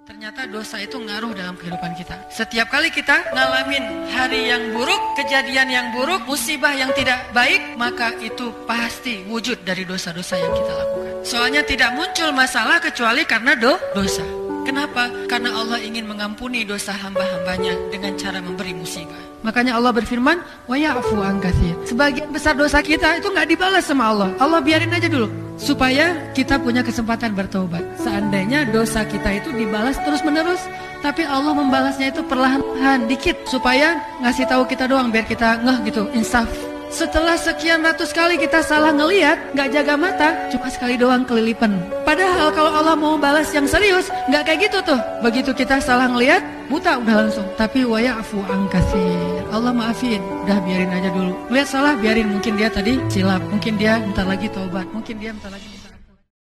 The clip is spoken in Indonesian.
Ternyata dosa itu ngaruh dalam kehidupan kita. Setiap kali kita ngalamin hari yang buruk, kejadian yang buruk, musibah yang tidak baik, maka itu pasti wujud dari dosa-dosa yang kita lakukan. Soalnya tidak muncul masalah kecuali karena do dosa. Kenapa? Karena Allah ingin mengampuni dosa hamba-hambanya dengan cara memberi musibah. Makanya Allah berfirman, wa ya'fu an Sebagian besar dosa kita itu nggak dibalas sama Allah. Allah biarin aja dulu supaya kita punya kesempatan bertobat. Seandainya dosa kita itu dibalas terus-menerus, tapi Allah membalasnya itu perlahan-lahan dikit supaya ngasih tahu kita doang biar kita ngeh gitu, insaf. Setelah sekian ratus kali kita salah ngeliat, nggak jaga mata, cuma sekali doang kelilipan. Padahal kalau Allah mau balas yang serius, nggak kayak gitu tuh. Begitu kita salah ngeliat, buta udah langsung. Tapi waya'fu angkasir. Allah maafin, udah biarin aja dulu. Lihat salah, biarin. Mungkin dia tadi silap, mungkin dia bentar lagi taubat, mungkin dia bentar lagi.